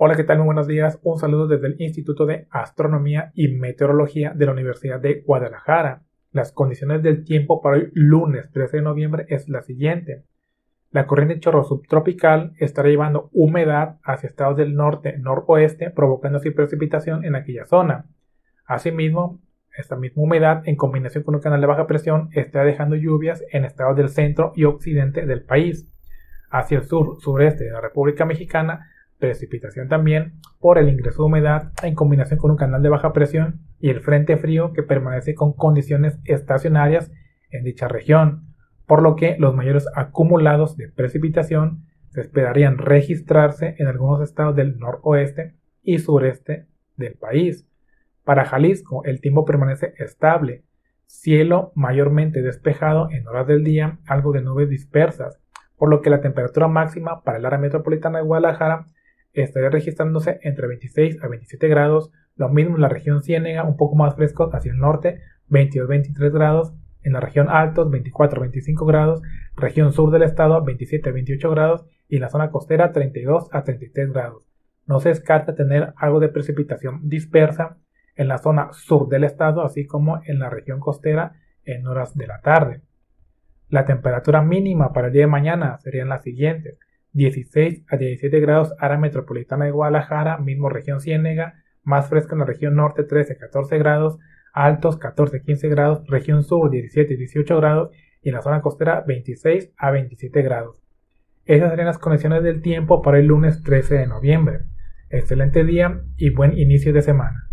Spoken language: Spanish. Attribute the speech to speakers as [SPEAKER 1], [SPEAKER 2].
[SPEAKER 1] Hola, ¿qué tal? Muy buenos días. Un saludo desde el Instituto de Astronomía y Meteorología de la Universidad de Guadalajara. Las condiciones del tiempo para hoy lunes 13 de noviembre es la siguiente. La corriente chorro subtropical estará llevando humedad hacia estados del norte noroeste, provocando así precipitación en aquella zona. Asimismo, esta misma humedad, en combinación con un canal de baja presión, estará dejando lluvias en estados del centro y occidente del país. Hacia el sur, sureste de la República Mexicana, precipitación también por el ingreso de humedad en combinación con un canal de baja presión y el frente frío que permanece con condiciones estacionarias en dicha región, por lo que los mayores acumulados de precipitación se esperarían registrarse en algunos estados del noroeste y sureste del país. Para Jalisco el tiempo permanece estable, cielo mayormente despejado en horas del día, algo de nubes dispersas, por lo que la temperatura máxima para el área metropolitana de Guadalajara estaría registrándose entre 26 a 27 grados, lo mismo en la región Ciénega, un poco más fresco hacia el norte, 22-23 grados, en la región Altos 24-25 grados, región sur del estado 27-28 grados y en la zona costera 32 a 33 grados. No se descarta tener algo de precipitación dispersa en la zona sur del estado, así como en la región costera en horas de la tarde. La temperatura mínima para el día de mañana serían las siguientes. 16 a 17 grados área metropolitana de Guadalajara, mismo región Ciénega, más fresca en la región norte 13 a 14 grados, altos 14 a 15 grados, región sur 17 a 18 grados y en la zona costera 26 a 27 grados. Esas serían las condiciones del tiempo para el lunes 13 de noviembre. Excelente día y buen inicio de semana.